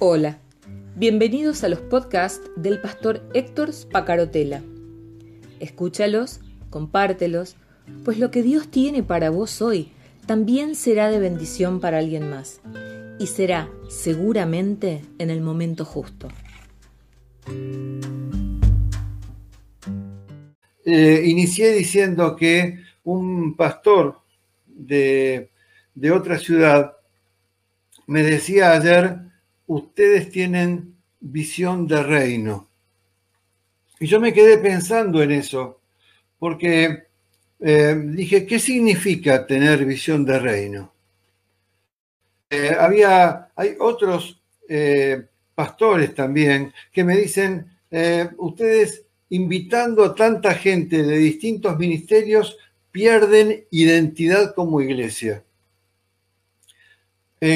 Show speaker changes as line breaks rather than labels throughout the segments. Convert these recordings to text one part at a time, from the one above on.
Hola, bienvenidos a los podcasts del pastor Héctor Spacarotela. Escúchalos, compártelos, pues lo que Dios tiene para vos hoy también será de bendición para alguien más y será seguramente en el momento justo.
Eh, inicié diciendo que un pastor de, de otra ciudad me decía ayer, ustedes tienen visión de reino. Y yo me quedé pensando en eso, porque eh, dije, ¿qué significa tener visión de reino? Eh, había, hay otros eh, pastores también que me dicen, ustedes invitando a tanta gente de distintos ministerios pierden identidad como iglesia.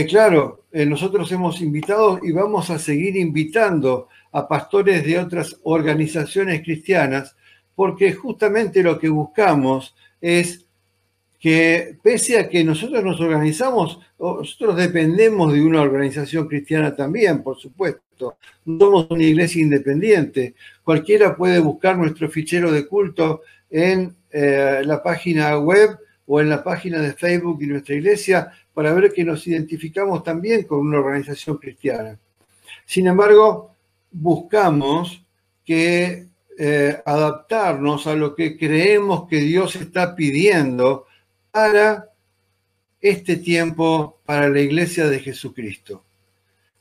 Claro, eh, nosotros hemos invitado y vamos a seguir invitando a pastores de otras organizaciones cristianas, porque justamente lo que buscamos es que pese a que nosotros nos organizamos, nosotros dependemos de una organización cristiana también, por supuesto. No somos una iglesia independiente. Cualquiera puede buscar nuestro fichero de culto en eh, la página web o en la página de Facebook de nuestra iglesia para ver que nos identificamos también con una organización cristiana. Sin embargo, buscamos que eh, adaptarnos a lo que creemos que Dios está pidiendo para este tiempo, para la iglesia de Jesucristo.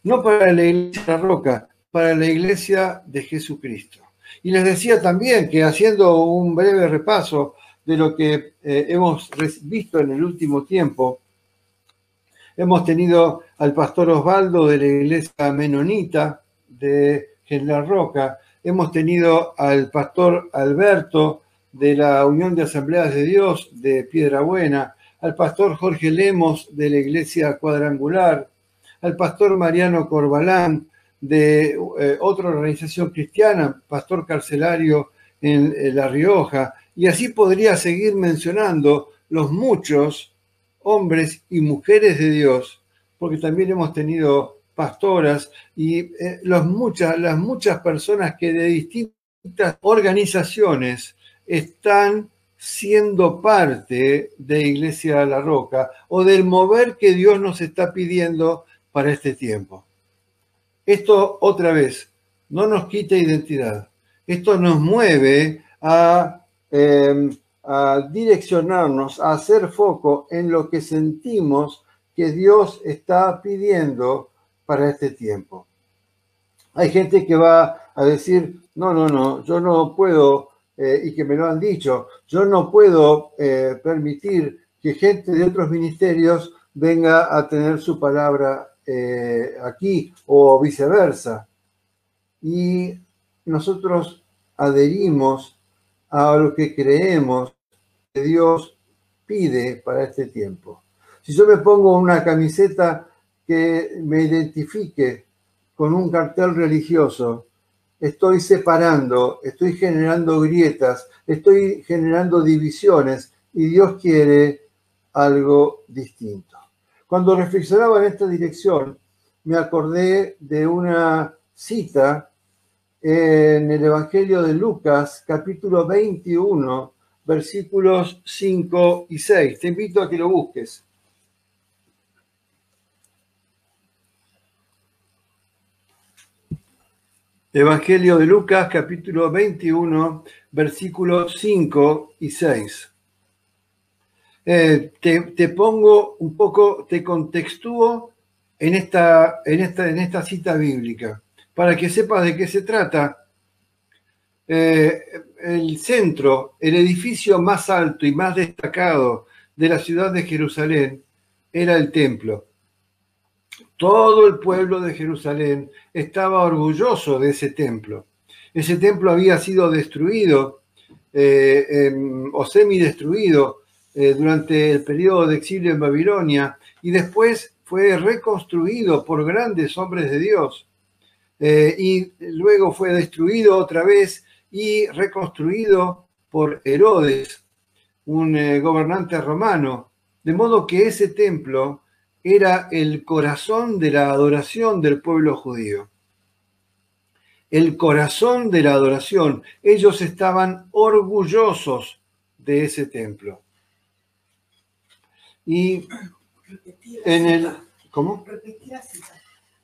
No para la iglesia de la roca, para la iglesia de Jesucristo. Y les decía también que haciendo un breve repaso de lo que eh, hemos visto en el último tiempo, Hemos tenido al pastor Osvaldo de la iglesia menonita de General Roca. Hemos tenido al pastor Alberto de la Unión de Asambleas de Dios de Piedra Buena, al pastor Jorge Lemos de la iglesia cuadrangular, al pastor Mariano Corbalán de eh, otra organización cristiana, pastor carcelario en La Rioja, y así podría seguir mencionando los muchos hombres y mujeres de Dios, porque también hemos tenido pastoras y eh, las, muchas, las muchas personas que de distintas organizaciones están siendo parte de Iglesia de la Roca o del mover que Dios nos está pidiendo para este tiempo. Esto otra vez no nos quita identidad. Esto nos mueve a em, a direccionarnos, a hacer foco en lo que sentimos que Dios está pidiendo para este tiempo. Hay gente que va a decir, no, no, no, yo no puedo, eh, y que me lo han dicho, yo no puedo eh, permitir que gente de otros ministerios venga a tener su palabra eh, aquí o viceversa. Y nosotros adherimos a lo que creemos que Dios pide para este tiempo. Si yo me pongo una camiseta que me identifique con un cartel religioso, estoy separando, estoy generando grietas, estoy generando divisiones y Dios quiere algo distinto. Cuando reflexionaba en esta dirección, me acordé de una cita en el Evangelio de Lucas, capítulo 21, versículos 5 y 6. Te invito a que lo busques. Evangelio de Lucas, capítulo 21, versículos 5 y 6. Eh, te, pongo un poco, te contextúo en esta, en, esta, en esta cita bíblica para que sepas de qué se trata. Eh, el centro, el edificio más alto y más destacado de la ciudad de Jerusalén era el templo. Todo el pueblo de Jerusalén estaba orgulloso de ese templo. Ese templo había sido destruido eh, o semi-destruido eh, durante el periodo de exilio en Babilonia y después fue reconstruido por grandes hombres de Dios. Eh, y luego fue destruido otra vez y reconstruido por Herodes, un eh, gobernante romano, de modo que ese templo era el corazón de la adoración del pueblo judío. El corazón de la adoración. Ellos estaban orgullosos de ese templo. Y en el ¿cómo?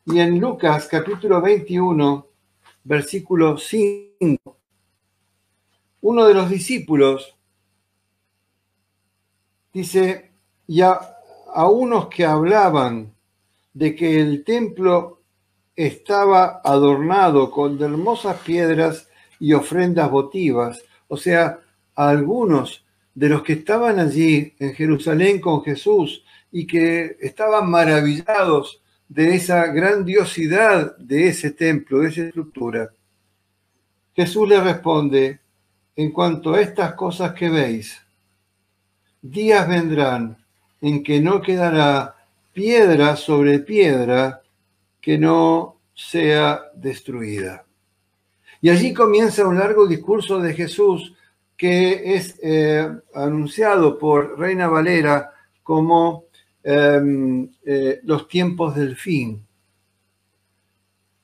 Y en Lucas capítulo 21, versículo 5, uno de los discípulos dice, ya a unos que hablaban de que el templo estaba adornado con hermosas piedras y ofrendas votivas, o sea, a algunos de los que estaban allí en Jerusalén con Jesús y que estaban maravillados de esa grandiosidad de ese templo, de esa estructura. Jesús le responde, en cuanto a estas cosas que veis, días vendrán en que no quedará piedra sobre piedra que no sea destruida. Y allí comienza un largo discurso de Jesús que es eh, anunciado por Reina Valera como em, eh, los tiempos del fin.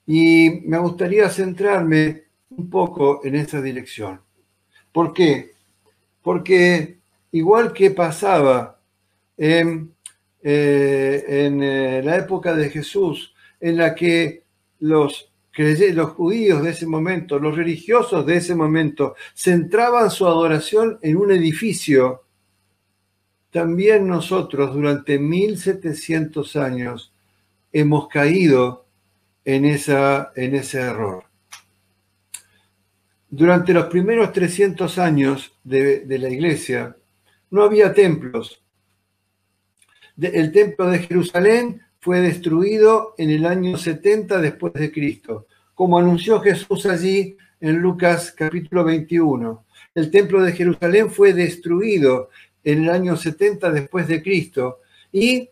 Y me gustaría centrarme un poco en esa dirección. ¿Por qué? Porque igual que pasaba en, eh, en la época de Jesús, en la que los los judíos de ese momento, los religiosos de ese momento, centraban su adoración en un edificio, también nosotros durante 1700 años hemos caído en, esa, en ese error. Durante los primeros 300 años de, la iglesia no había templos. el templo de Jerusalén fue destruido en el año 70 después de Cristo, como anunció Jesús allí en Lucas capítulo 21. El templo de Jerusalén fue destruido en el año 70 después de Cristo y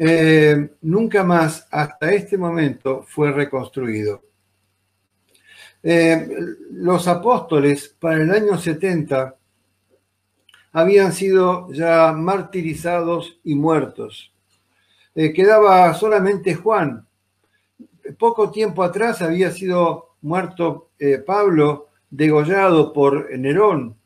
eh, nunca más hasta este momento fue reconstruido. Eh, los apóstoles para el año 70 habían sido ya martirizados y muertos. Eh, quedaba solamente Juan. Poco tiempo atrás había sido muerto Pablo, degollado por Nerón.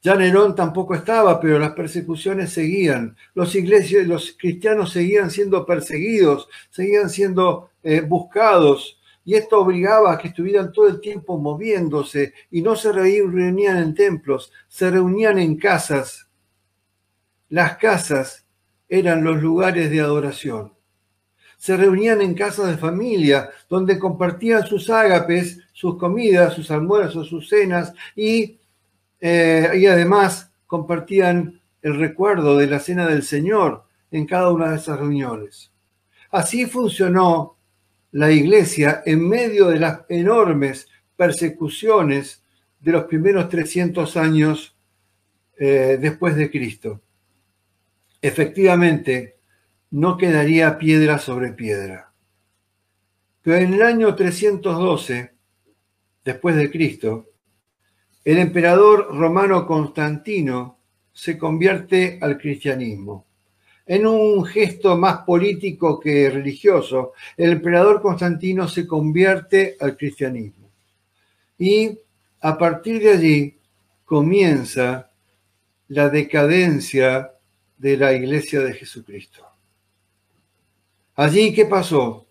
Ya Nerón tampoco estaba, pero las persecuciones seguían. Los, iglesias, los cristianos seguían siendo perseguidos, seguían siendo eh, buscados. Y esto obligaba a que estuvieran todo el tiempo moviéndose y no se reunían en templos, se reunían en casas. Las casas eran los lugares de adoración. Se reunían en casas de familia, donde compartían sus ágapes, sus comidas, sus almuerzos, sus cenas y, eh, y además compartían el recuerdo de la cena del Señor en cada una de esas reuniones. Así funcionó la iglesia en medio de las enormes persecuciones de los primeros 300 años eh, después de Cristo efectivamente no quedaría piedra sobre piedra. Pero en el año 312, después de Cristo, el emperador romano Constantino se convierte al cristianismo. En un gesto más político que religioso, el emperador Constantino se convierte al cristianismo. Y a partir de allí comienza la decadencia de la iglesia de Jesucristo. Allí, ¿qué pasó?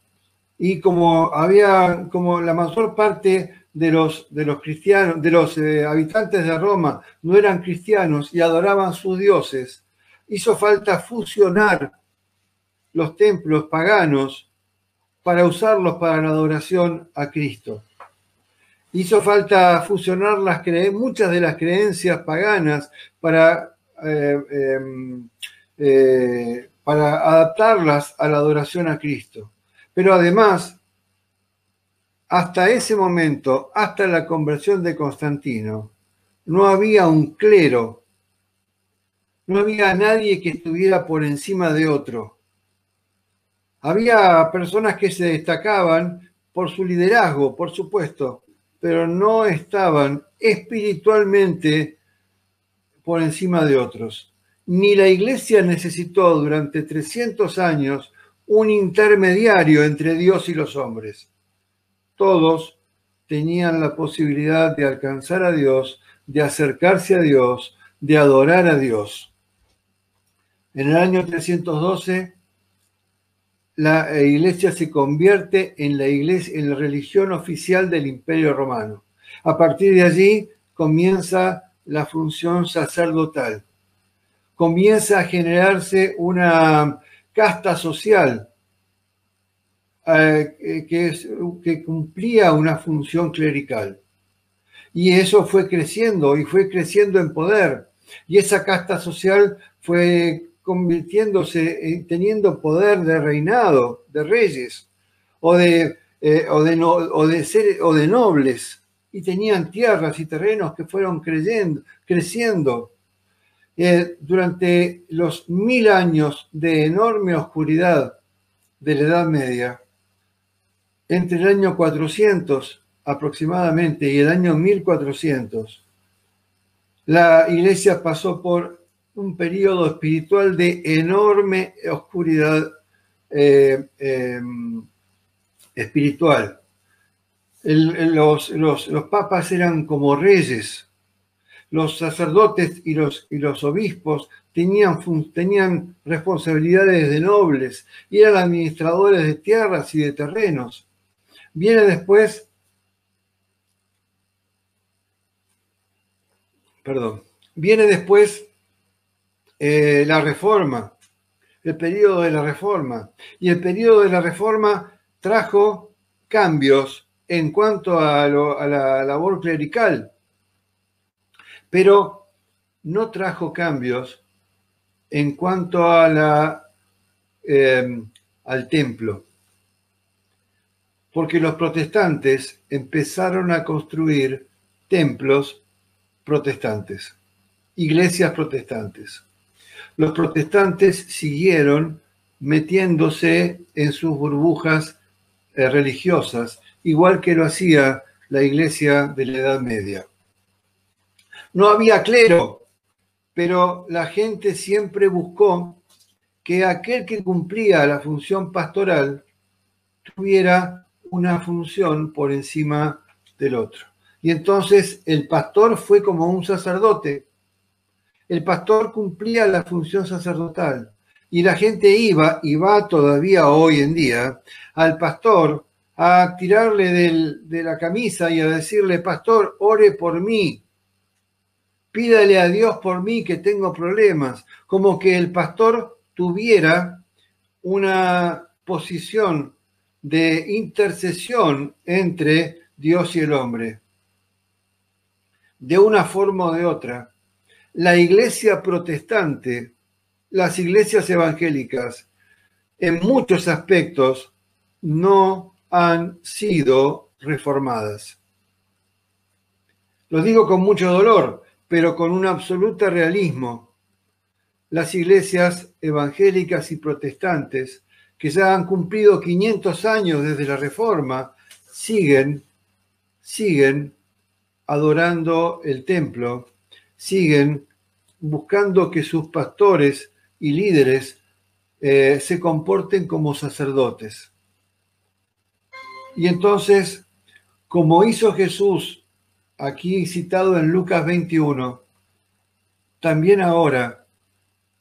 Y como había, como la mayor parte de los, de los cristianos, de los eh, habitantes de Roma no eran cristianos y adoraban sus dioses, hizo falta fusionar los templos paganos para usarlos para la adoración a Cristo. Hizo falta fusionar las muchas de las creencias paganas para eh, em, eh, para adaptarlas a la adoración a Cristo. Pero además, hasta ese momento, hasta la conversión de Constantino, no había un clero, no había nadie que estuviera por encima de otro. Había personas que se destacaban por su liderazgo, por supuesto, pero no estaban espiritualmente por encima de otros. ni la iglesia necesitó durante 300 años un intermediario entre Dios y los hombres. Todos tenían la posibilidad de alcanzar a Dios, de acercarse a Dios, de adorar a Dios. En el año 312, la iglesia se convierte en la, iglesia, en la religión oficial del Imperio Romano. A partir de allí comienza la función sacerdotal. Comienza a generarse una casta social eh, que, que cumplía una función clerical. Y eso fue creciendo y fue creciendo en poder. Y esa casta social fue convirtiéndose, teniendo poder de reinado, de reyes, o de, eh, o de, o de, ser, o de nobles, y tenían tierras y terrenos que fueron creyendo, creciendo. Eh, durante los mil años de enorme oscuridad de la Edad Media, entre el año 400 aproximadamente y el año 1400, la iglesia pasó por un periodo espiritual de enorme oscuridad eh, em, espiritual. los, papas eran como reyes, los sacerdotes y los, y los obispos tenían, tenían responsabilidades de nobles y eran administradores de tierras y de terrenos. Viene después, perdón, viene después eh, la reforma, el periodo de la reforma. Y el periodo de la reforma trajo cambios en cuanto a, la labor clerical, pero no trajo cambios en cuanto a la, em, al templo, porque los protestantes empezaron a construir templos protestantes, iglesias protestantes los protestantes siguieron metiéndose en sus burbujas eh, religiosas, igual que lo hacía la iglesia de la Edad Media. No había clero, pero la gente siempre buscó que aquel que cumplía la función pastoral tuviera una función por encima del otro. Y entonces el pastor fue como un sacerdote. El pastor cumplía la función sacerdotal. Y la gente iba, y va todavía hoy en día, al pastor a tirarle de la camisa y a decirle, pastor, ore por mí, pídale a Dios por mí que tengo problemas, como que el pastor tuviera una posición de intercesión entre Dios y el hombre. De una forma o de otra, la iglesia protestante, las iglesias evangélicas, en muchos aspectos no han sido reformadas. Lo digo con mucho dolor, pero con un absoluto realismo. Las iglesias evangélicas y protestantes, que ya han cumplido 500 años desde la Reforma, siguen, siguen adorando el templo, siguen buscando que sus pastores y líderes eh, se comporten como sacerdotes. Y entonces, como hizo Jesús, aquí citado en Lucas 21, también ahora,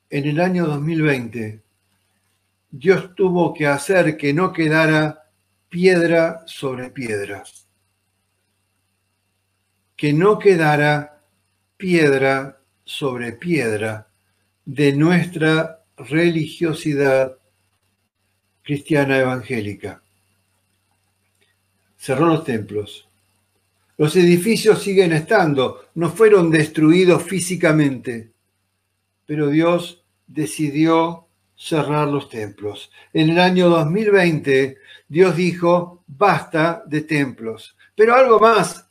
en el año 2020, Dios tuvo que hacer que no quedara piedra sobre piedra. Que no quedara piedra sobre piedra de nuestra religiosidad cristiana evangélica. Cerró los templos. Los edificios siguen estando, no fueron destruidos físicamente, pero Dios decidió cerrar los templos. En el año 2020, Dios dijo, basta de templos. Pero algo más,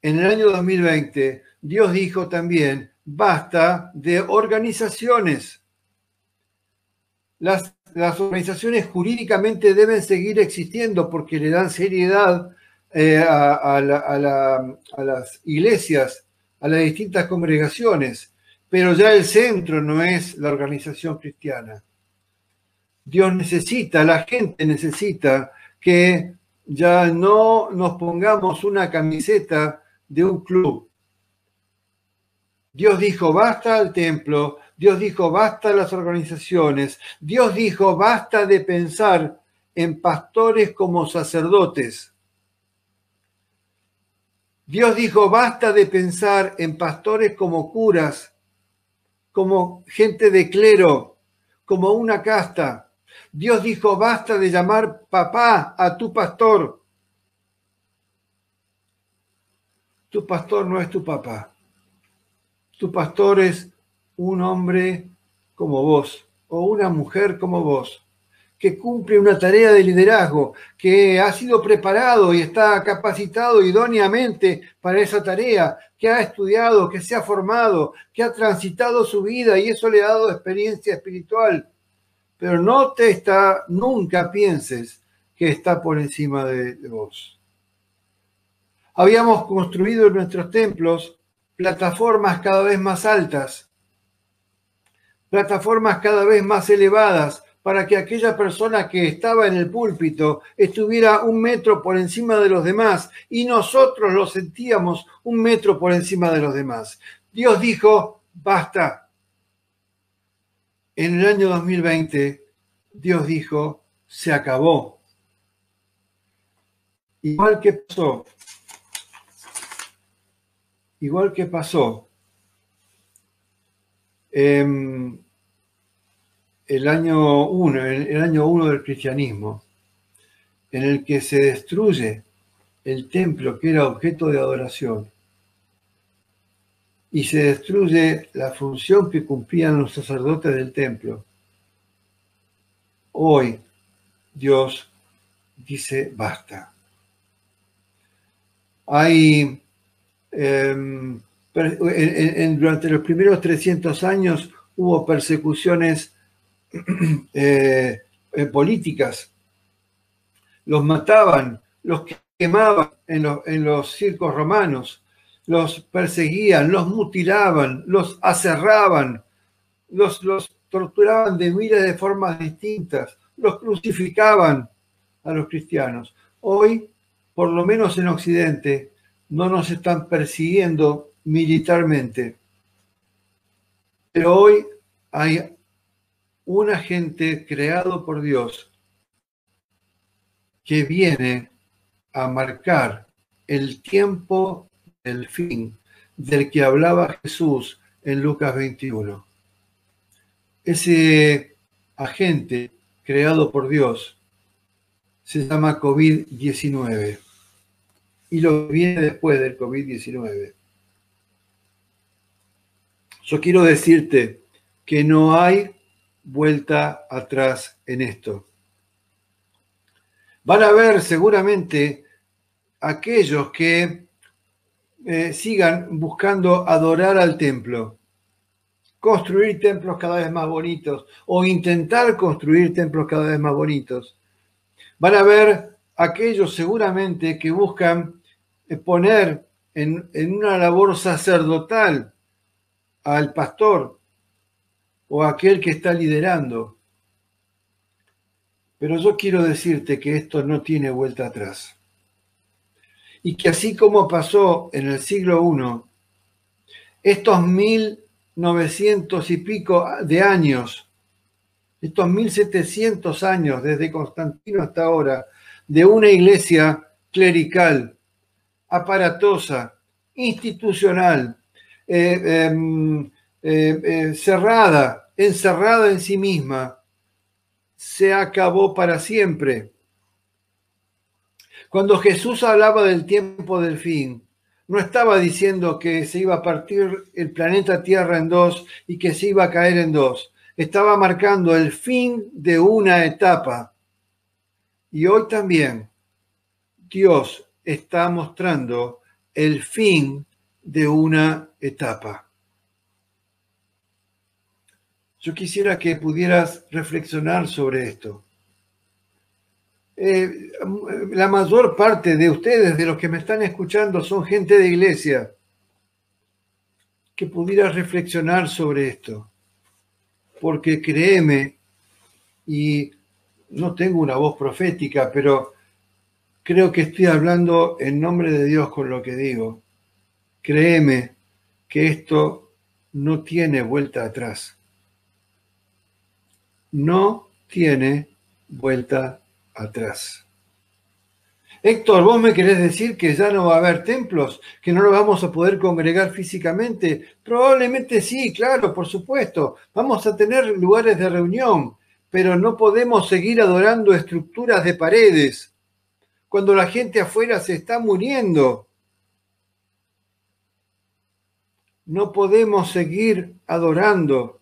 en el año 2020, Dios dijo también, basta de organizaciones. Las, organizaciones jurídicamente deben seguir existiendo porque le dan seriedad eh, a, las iglesias, a las distintas congregaciones, pero ya el centro no es la organización cristiana. Dios necesita, la gente necesita que ya no nos pongamos una camiseta de un club. Dios dijo, basta al templo, Dios dijo, basta las organizaciones, Dios dijo, basta de pensar en pastores como sacerdotes. Dios dijo, basta de pensar en pastores como curas, como gente de clero, como una casta. Dios dijo, basta de llamar papá a tu pastor. Tu pastor no es tu papá. Tu pastor es un hombre como vos o una mujer como vos, que cumple una tarea de liderazgo, que ha sido preparado y está capacitado idóneamente para esa tarea, que ha estudiado, que se ha formado, que ha transitado su vida y eso le ha dado experiencia espiritual pero no te está, nunca pienses que está por encima de, vos. Habíamos construido en nuestros templos plataformas cada vez más altas, plataformas cada vez más elevadas, para que aquella persona que estaba en el púlpito estuviera un metro por encima de los demás y nosotros lo sentíamos un metro por encima de los demás. Dios dijo, basta, en el año 2020, Dios dijo, se acabó. Igual que pasó, igual que pasó en el año 1, el año 1 del cristianismo, en el que se destruye el templo que era objeto de adoración y se destruye la función que cumplían los sacerdotes del templo. Hoy Dios dice basta. Hay, em, durante los primeros 300 años hubo persecuciones eh, eh, políticas. Los mataban, los quemaban en los circos romanos los perseguían, los mutilaban, los aserraban, los, los torturaban de miles de formas distintas, los crucificaban a los cristianos. Hoy, por lo menos en Occidente, no nos están persiguiendo militarmente. Pero hoy hay un agente creado por Dios que viene a marcar el tiempo el fin del que hablaba Jesús en Lucas 21. Ese agente creado por Dios se llama COVID-19 y lo viene después del COVID-19. Yo quiero decirte que no hay vuelta atrás en esto. Van a ver seguramente aquellos que eh, sigan buscando adorar al templo, construir templos cada vez más bonitos o intentar construir templos cada vez más bonitos. Van a ver aquellos seguramente que buscan eh, poner en, en una labor sacerdotal al pastor o aquel que está liderando. Pero yo quiero decirte que esto no tiene vuelta atrás y que así como pasó en el siglo I, estos mil novecientos y pico de años, estos mil setecientos años desde Constantino hasta ahora, de una iglesia clerical, aparatosa, institucional, eh, em, eh, eh, cerrada, encerrada en sí misma, se acabó para siempre. Cuando Jesús hablaba del tiempo del fin, no estaba diciendo que se iba a partir el planeta Tierra en dos y que se iba a caer en dos. Estaba marcando el fin de una etapa. Y hoy también Dios está mostrando el fin de una etapa. Yo quisiera que pudieras reflexionar sobre esto. Eh, la mayor parte de ustedes, de los que me están escuchando, son gente de iglesia, que pudieras reflexionar sobre esto, porque créeme, y no tengo una voz profética, pero creo que estoy hablando en nombre de Dios con lo que digo. Créeme que esto no tiene vuelta atrás. No tiene vuelta atrás. Héctor, ¿vos me querés decir que ya no va a haber templos? ¿Que no lo vamos a poder congregar físicamente? Probablemente sí, claro, por supuesto. Vamos a tener lugares de reunión, pero no podemos seguir adorando estructuras de paredes cuando la gente afuera se está muriendo. No podemos seguir adorando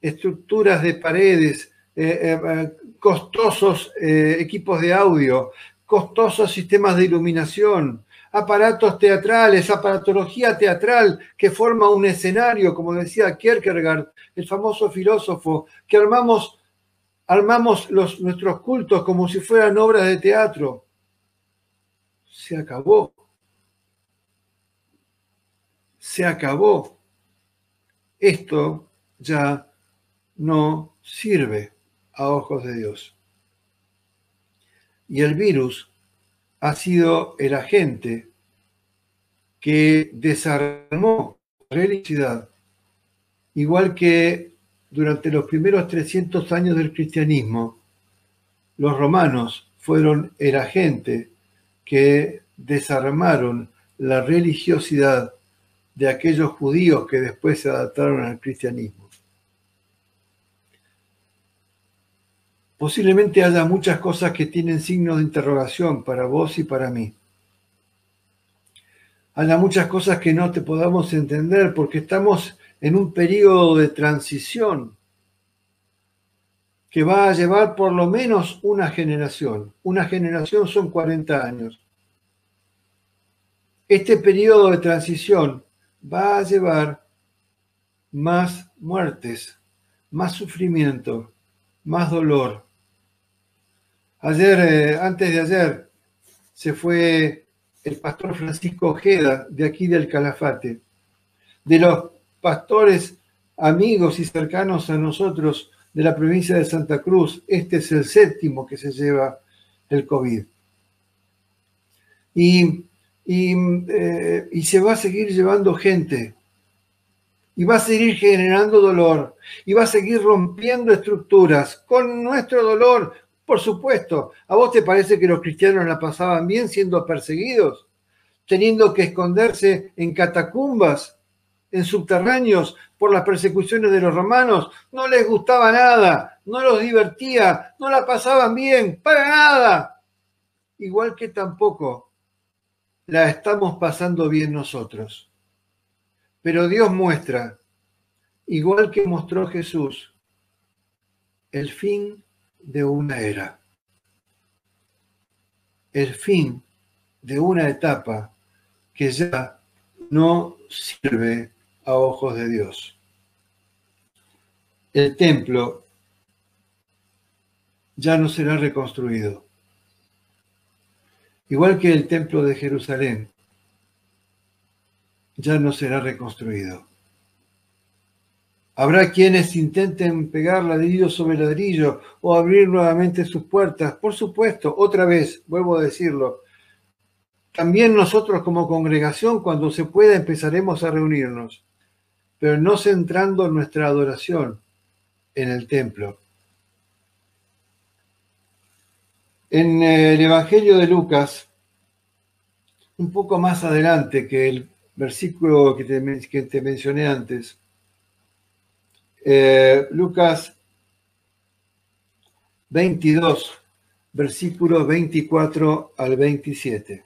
estructuras de paredes, eh, eh, costosos eh, equipos de audio, costosos sistemas de iluminación, aparatos teatrales, aparatología teatral que forma un escenario, como decía Kierkegaard, el famoso filósofo, que armamos, armamos nuestros cultos como si fueran obras de teatro. Se acabó. Se acabó. Esto ya no sirve a ojos de Dios. Y el virus ha sido el agente que desarmó la religiosidad, igual que durante los primeros 300 años del cristianismo, los romanos fueron el agente que desarmaron la religiosidad de aquellos judíos que después se adaptaron al cristianismo. Posiblemente haya muchas cosas que tienen signos de interrogación para vos y para mí. Haya muchas cosas que no te podamos entender porque estamos en un periodo de transición que va a llevar por lo menos una generación. Una generación son 40 años. Este periodo de transición va a llevar más muertes, más sufrimiento, más dolor, Ayer, eh, antes de ayer, se fue el pastor Francisco Ojeda, de aquí del Calafate. De los pastores amigos y cercanos a nosotros de la provincia de Santa Cruz, este es el séptimo que se lleva el COVID. Y, y, eh, y se va a seguir llevando gente, y va a seguir generando dolor, y va a seguir rompiendo estructuras con nuestro dolor, por supuesto, ¿a vos te parece que los cristianos la pasaban bien siendo perseguidos? Teniendo que esconderse en catacumbas, en subterráneos, por las persecuciones de los romanos. No les gustaba nada, no los divertía, no la pasaban bien, para nada. Igual que tampoco la estamos pasando bien nosotros. Pero Dios muestra, igual que mostró Jesús, el fin de una era, el fin de una etapa que ya no sirve a ojos de Dios. El templo ya no será reconstruido. Igual que el templo de Jerusalén, ya no será reconstruido. Habrá quienes intenten pegar ladrillo sobre ladrillo o abrir nuevamente sus puertas. Por supuesto, otra vez, vuelvo a decirlo, también nosotros como congregación, cuando se pueda, empezaremos a reunirnos, pero no centrando nuestra adoración en el templo. En el Evangelio de Lucas, un poco más adelante que el versículo que te, que te mencioné antes, eh, Lucas 22, versículos 24 al 27.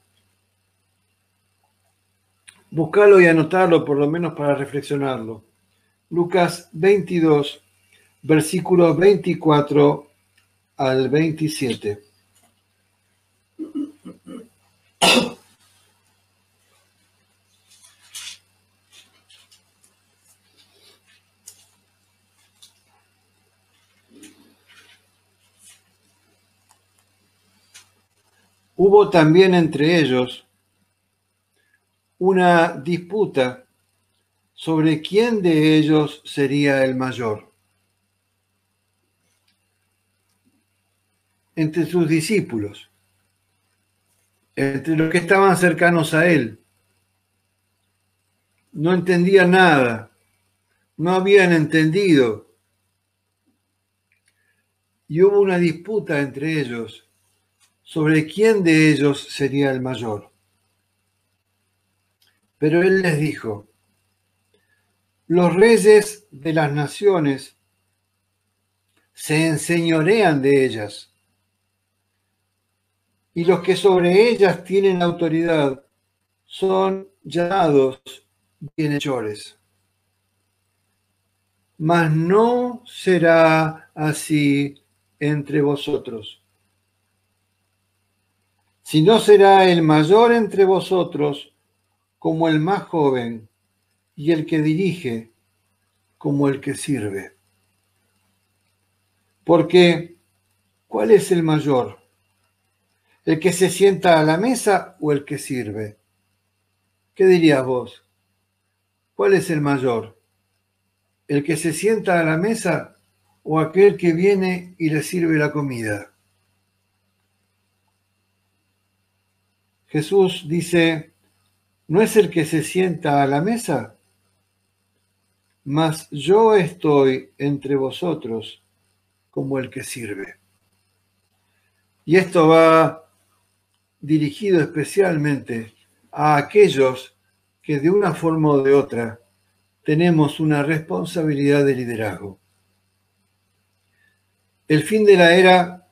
Buscalo y anotarlo, por lo menos para reflexionarlo. Lucas 22, versículos 24 al 27. Hubo también entre ellos una disputa sobre quién de ellos sería el mayor. Entre sus discípulos, entre los que estaban cercanos a él. No entendía nada, no habían entendido. Y hubo una disputa entre ellos sobre quién de ellos sería el mayor. Pero él les dijo, los reyes de las naciones se enseñorean de ellas, y los que sobre ellas tienen autoridad son llamados bienhechores. Mas no será así entre vosotros si no será el mayor entre vosotros como el más joven, y el que dirige como el que sirve. Porque, ¿cuál es el mayor? ¿El que se sienta a la mesa o el que sirve? ¿Qué dirías vos? ¿Cuál es el mayor? ¿El que se sienta a la mesa o aquel que viene y le sirve la comida? Jesús dice, ¿no es el que se sienta a la mesa? Mas yo estoy entre vosotros como el que sirve. Y esto va dirigido especialmente a aquellos que de una forma o de otra tenemos una responsabilidad de liderazgo. El fin de la era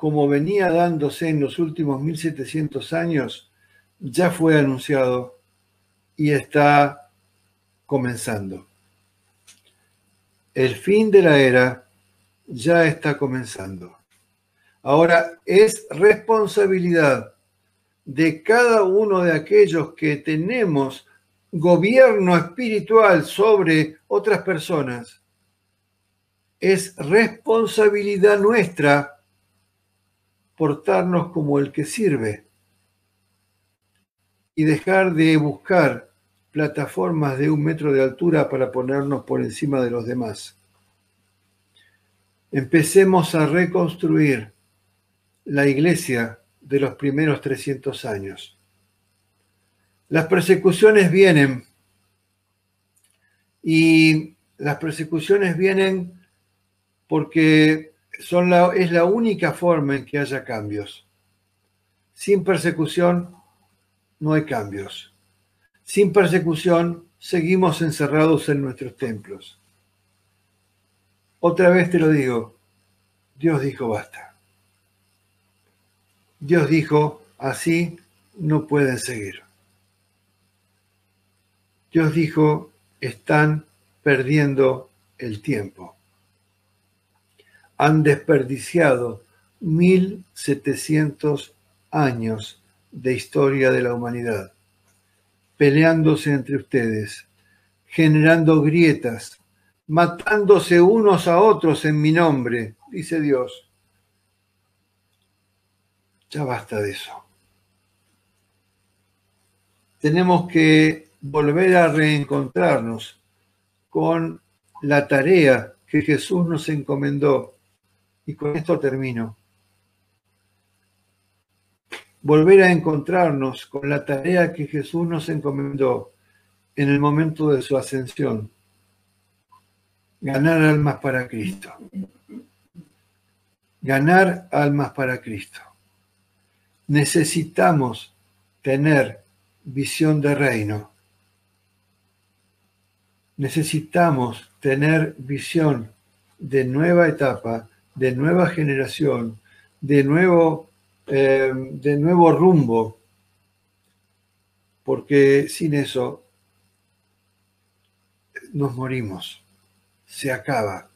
como venía dándose en los últimos 1700 años, ya fue anunciado y está comenzando. El fin de la era ya está comenzando. Ahora es responsabilidad de cada uno de aquellos que tenemos gobierno espiritual sobre otras personas. Es responsabilidad nuestra portarnos como el que sirve y dejar de buscar plataformas de un metro de altura para ponernos por encima de los demás. Empecemos a reconstruir la iglesia de los primeros 300 años. Las persecuciones vienen y las persecuciones vienen porque es la única forma en que haya cambios. Sin persecución no hay cambios. Sin persecución seguimos encerrados en nuestros templos. Otra vez te lo digo, Dios dijo basta. Dios dijo, así no pueden seguir. Dios dijo, están perdiendo el tiempo han desperdiciado 1700 años de historia de la humanidad, peleándose entre ustedes, generando grietas, matándose unos a otros en mi nombre, dice Dios. Ya basta de eso. Tenemos que volver a reencontrarnos con la tarea que Jesús nos encomendó y con esto termino. Volver a encontrarnos con la tarea que Jesús nos encomendó en el momento de su ascensión. Ganar almas para Cristo. Ganar almas para Cristo. Necesitamos tener visión de reino. Necesitamos tener visión de nueva etapa de nueva generación, de nuevo, eh, de nuevo rumbo, porque sin eso nos morimos, se acaba.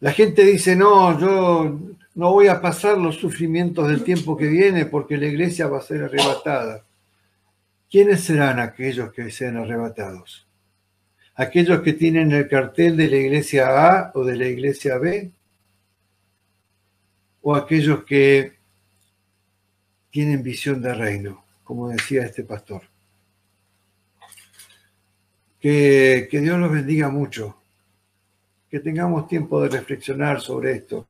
La gente dice, no, yo no voy a pasar los sufrimientos del tiempo que viene porque la iglesia va a ser arrebatada. ¿Quiénes serán aquellos que sean arrebatados? Aquellos que tienen el cartel de la iglesia A o de la iglesia B, o aquellos que tienen visión de reino, como decía este pastor. Que, que Dios los bendiga mucho. Que tengamos tiempo de reflexionar sobre esto